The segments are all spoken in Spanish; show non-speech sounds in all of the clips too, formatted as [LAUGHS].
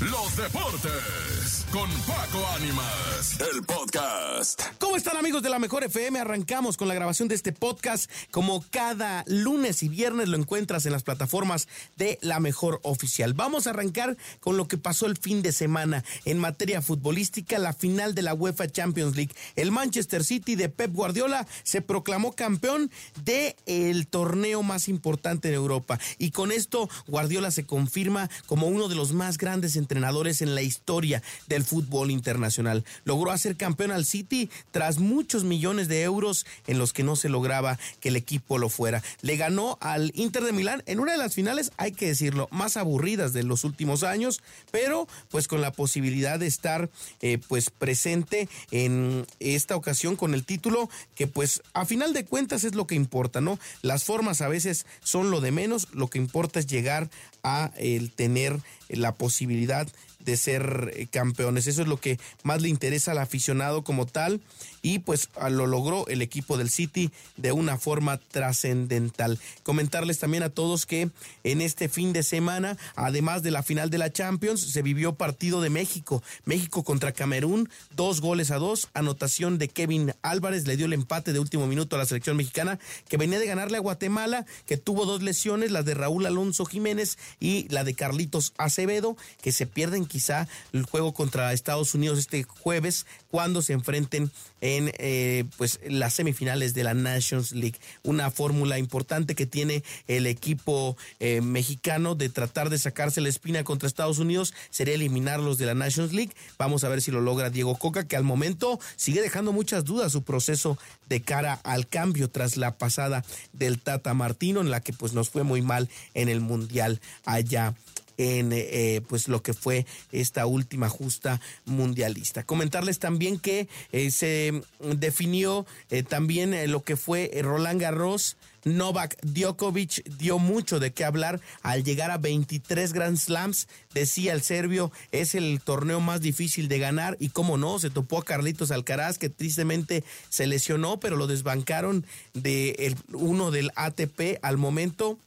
los deportes con Paco Ánimas, el podcast. ¿Cómo están amigos de la Mejor FM? Arrancamos con la grabación de este podcast. Como cada lunes y viernes lo encuentras en las plataformas de la Mejor Oficial. Vamos a arrancar con lo que pasó el fin de semana en materia futbolística, la final de la UEFA Champions League. El Manchester City de Pep Guardiola se proclamó campeón de el torneo más importante de Europa y con esto Guardiola se confirma como uno de los más grandes entrenadores en la historia del fútbol internacional. Logró hacer campeón al City tras muchos millones de euros en los que no se lograba que el equipo lo fuera. Le ganó al Inter de Milán en una de las finales, hay que decirlo, más aburridas de los últimos años, pero pues con la posibilidad de estar eh, pues presente en esta ocasión con el título que pues a final de cuentas es lo que importa, ¿no? Las formas a veces son lo de menos, lo que importa es llegar a el tener la posibilidad God de ser eh, campeones. Eso es lo que más le interesa al aficionado como tal y pues lo logró el equipo del City de una forma trascendental. Comentarles también a todos que en este fin de semana, además de la final de la Champions, se vivió partido de México. México contra Camerún, dos goles a dos, anotación de Kevin Álvarez, le dio el empate de último minuto a la selección mexicana que venía de ganarle a Guatemala, que tuvo dos lesiones, las de Raúl Alonso Jiménez y la de Carlitos Acevedo, que se pierden quizá el juego contra Estados Unidos este jueves cuando se enfrenten en eh, pues las semifinales de la Nations League. Una fórmula importante que tiene el equipo eh, mexicano de tratar de sacarse la espina contra Estados Unidos sería eliminarlos de la Nations League. Vamos a ver si lo logra Diego Coca, que al momento sigue dejando muchas dudas su proceso de cara al cambio tras la pasada del Tata Martino, en la que pues nos fue muy mal en el Mundial allá en eh, pues lo que fue esta última justa mundialista. Comentarles también que eh, se definió eh, también lo que fue Roland Garros. Novak Djokovic dio mucho de qué hablar al llegar a 23 Grand Slams. Decía el serbio, es el torneo más difícil de ganar y cómo no, se topó a Carlitos Alcaraz que tristemente se lesionó, pero lo desbancaron de el, uno del ATP al momento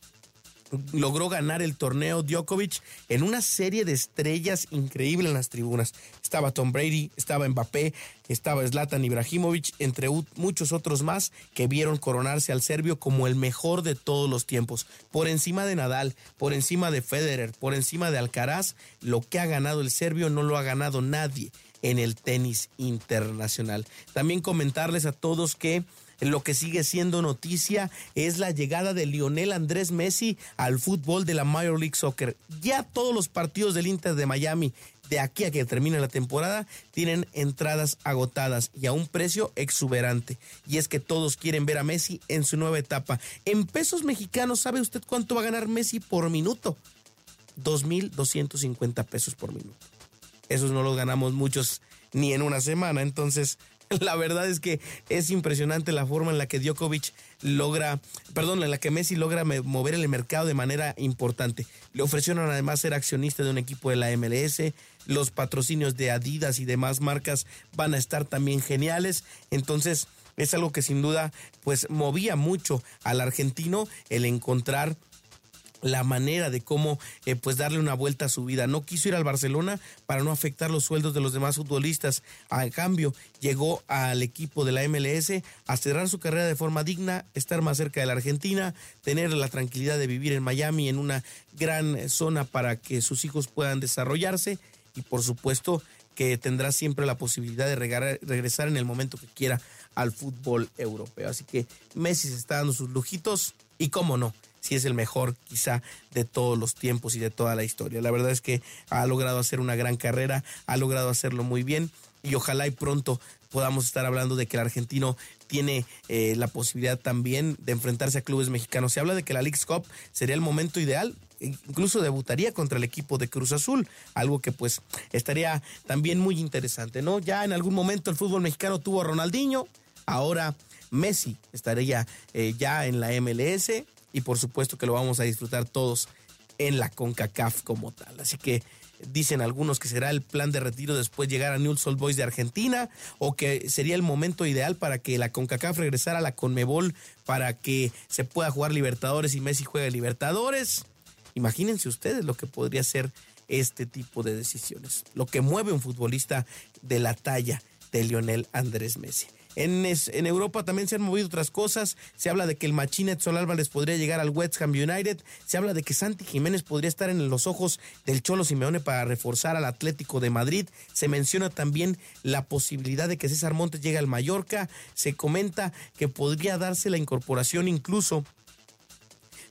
logró ganar el torneo Djokovic en una serie de estrellas increíble en las tribunas. Estaba Tom Brady, estaba Mbappé, estaba Zlatan Ibrahimovic, entre muchos otros más que vieron coronarse al serbio como el mejor de todos los tiempos. Por encima de Nadal, por encima de Federer, por encima de Alcaraz, lo que ha ganado el serbio no lo ha ganado nadie en el tenis internacional. También comentarles a todos que lo que sigue siendo noticia es la llegada de Lionel Andrés Messi al fútbol de la Major League Soccer. Ya todos los partidos del Inter de Miami de aquí a que termine la temporada tienen entradas agotadas y a un precio exuberante. Y es que todos quieren ver a Messi en su nueva etapa. En pesos mexicanos, ¿sabe usted cuánto va a ganar Messi por minuto? 2.250 pesos por minuto. Esos no los ganamos muchos ni en una semana. Entonces, [LAUGHS] la verdad es que es impresionante la forma en la que Djokovic logra, perdón, en la que Messi logra mover el mercado de manera importante. Le ofrecieron además ser accionista de un equipo de la MLS, los patrocinios de Adidas y demás marcas van a estar también geniales. Entonces, es algo que sin duda pues movía mucho al argentino el encontrar la manera de cómo eh, pues darle una vuelta a su vida. No quiso ir al Barcelona para no afectar los sueldos de los demás futbolistas. A cambio, llegó al equipo de la MLS a cerrar su carrera de forma digna, estar más cerca de la Argentina, tener la tranquilidad de vivir en Miami en una gran zona para que sus hijos puedan desarrollarse y por supuesto que tendrá siempre la posibilidad de regresar en el momento que quiera al fútbol europeo. Así que Messi se está dando sus lujitos y cómo no si es el mejor quizá de todos los tiempos y de toda la historia. La verdad es que ha logrado hacer una gran carrera, ha logrado hacerlo muy bien y ojalá y pronto podamos estar hablando de que el argentino tiene eh, la posibilidad también de enfrentarse a clubes mexicanos. Se habla de que la League's Cup sería el momento ideal, incluso debutaría contra el equipo de Cruz Azul, algo que pues estaría también muy interesante, ¿no? Ya en algún momento el fútbol mexicano tuvo a Ronaldinho, ahora Messi estaría eh, ya en la MLS, y por supuesto que lo vamos a disfrutar todos en la CONCACAF como tal. Así que dicen algunos que será el plan de retiro después llegar a New Old Boys de Argentina o que sería el momento ideal para que la CONCACAF regresara a la CONMEBOL para que se pueda jugar Libertadores y Messi juegue Libertadores. Imagínense ustedes lo que podría ser este tipo de decisiones. Lo que mueve un futbolista de la talla de Lionel Andrés Messi. En, en, Europa también se han movido otras cosas. Se habla de que el Machín Edson Álvarez podría llegar al West Ham United. Se habla de que Santi Jiménez podría estar en los ojos del Cholo Simeone para reforzar al Atlético de Madrid. Se menciona también la posibilidad de que César Montes llegue al Mallorca. Se comenta que podría darse la incorporación incluso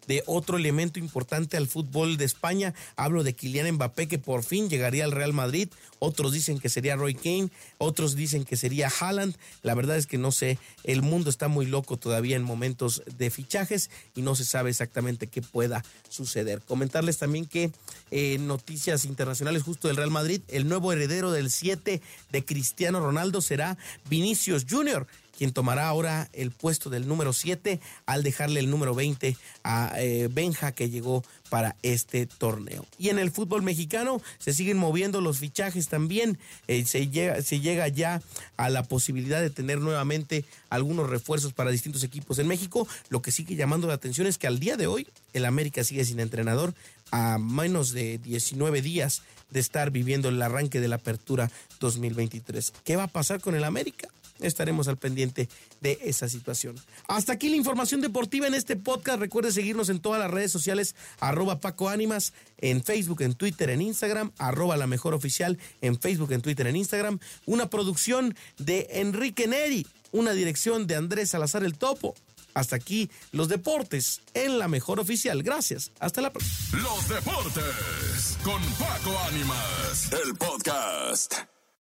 de otro elemento importante al fútbol de España. Hablo de Kylian Mbappé que por fin llegaría al Real Madrid. Otros dicen que sería Roy Kane, otros dicen que sería Haaland. La verdad es que no sé, el mundo está muy loco todavía en momentos de fichajes y no se sabe exactamente qué pueda suceder. Comentarles también que eh, noticias internacionales justo del Real Madrid, el nuevo heredero del 7 de Cristiano Ronaldo será Vinicius Jr quien tomará ahora el puesto del número 7 al dejarle el número 20 a eh, Benja que llegó para este torneo. Y en el fútbol mexicano se siguen moviendo los fichajes también. Eh, se, llega, ya a la posibilidad de tener nuevamente algunos refuerzos para distintos equipos en México. Lo que sigue llamando la atención es que al día de hoy el América sigue sin entrenador a menos de 19 días de estar viviendo el arranque de la apertura 2023. ¿Qué va a pasar con el América? Estaremos al pendiente de esa situación. Hasta aquí la información deportiva en este podcast. Recuerde seguirnos en todas las redes sociales, arroba Paco Ánimas, en Facebook, en Twitter, en Instagram, arroba la mejor oficial, en Facebook, en Twitter, en Instagram. Una producción de Enrique Neri, una dirección de Andrés Salazar el Topo. Hasta aquí los deportes en la mejor oficial. Gracias. Hasta la próxima. Los deportes con Paco Ánimas, el podcast.